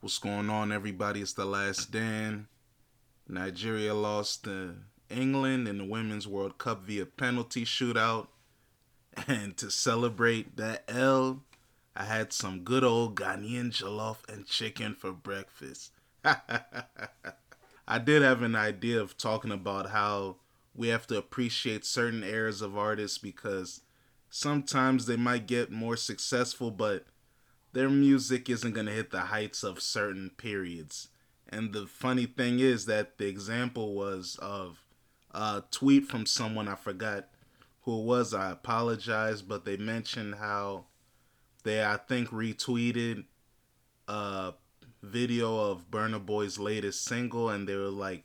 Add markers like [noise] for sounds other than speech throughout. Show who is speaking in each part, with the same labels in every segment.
Speaker 1: What's going on, everybody? It's the last Dan. Nigeria lost to England in the Women's World Cup via penalty shootout. And to celebrate that L, I had some good old Ghanaian jollof and chicken for breakfast. [laughs] I did have an idea of talking about how we have to appreciate certain eras of artists because sometimes they might get more successful, but their music isn't going to hit the heights of certain periods. And the funny thing is that the example was of a tweet from someone I forgot who it was. I apologize, but they mentioned how they, I think, retweeted a video of Burna Boy's latest single, and they were like,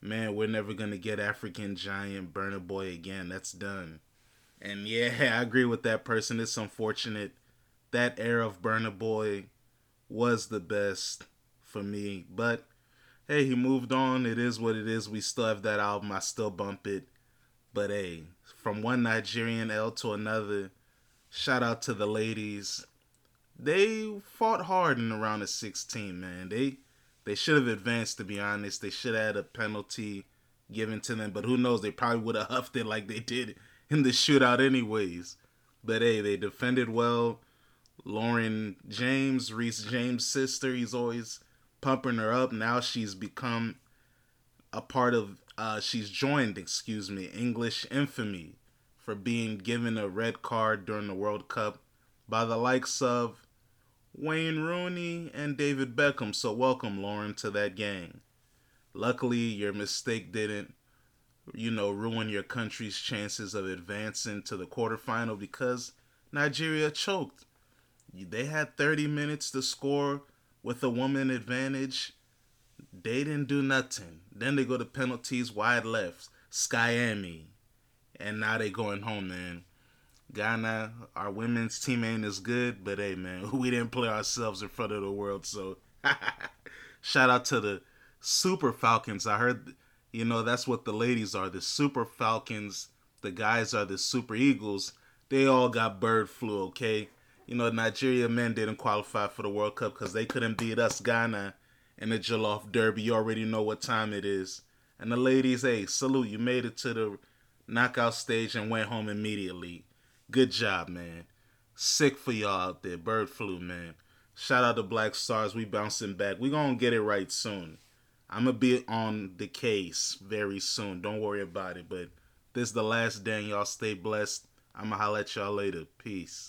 Speaker 1: man, we're never going to get African Giant Burna Boy again. That's done. And yeah, [laughs] I agree with that person. It's unfortunate that era of Burna Boy was the best for me. But hey, he moved on. It is what it is. We still have that album. I still bump it. But hey, from one Nigerian L to another, shout out to the ladies. They fought hard in the round of 16, man. They they should have advanced to be honest. They should have had a penalty given to them, but who knows? They probably would have [laughs] huffed it like they did in the shootout anyways. But hey, they defended well. Lauren James, Reece James' sister. He's always pumping her up. Now she's become a part of. Uh, she's joined, excuse me, English infamy for being given a red card during the World Cup by the likes of Wayne Rooney and David Beckham. So welcome, Lauren, to that gang. Luckily, your mistake didn't, you know, ruin your country's chances of advancing to the quarterfinal because Nigeria choked they had 30 minutes to score with a woman advantage. They didn't do nothing. Then they go to penalties, wide left, Skyami. And now they going home, man. Ghana, our women's team ain't as good, but hey, man, [laughs] we didn't play ourselves in front of the world. So [laughs] shout out to the Super Falcons. I heard, you know, that's what the ladies are the Super Falcons. The guys are the Super Eagles. They all got bird flu, okay? You know, Nigeria men didn't qualify for the World Cup because they couldn't beat us, Ghana, in the Jollof Derby. You already know what time it is. And the ladies, hey, salute. You made it to the knockout stage and went home immediately. Good job, man. Sick for y'all out there. Bird flu, man. Shout out to Black Stars. We bouncing back. We gonna get it right soon. I'm gonna be on the case very soon. Don't worry about it. But this is the last day. Y'all stay blessed. I'm gonna holla at y'all later. Peace.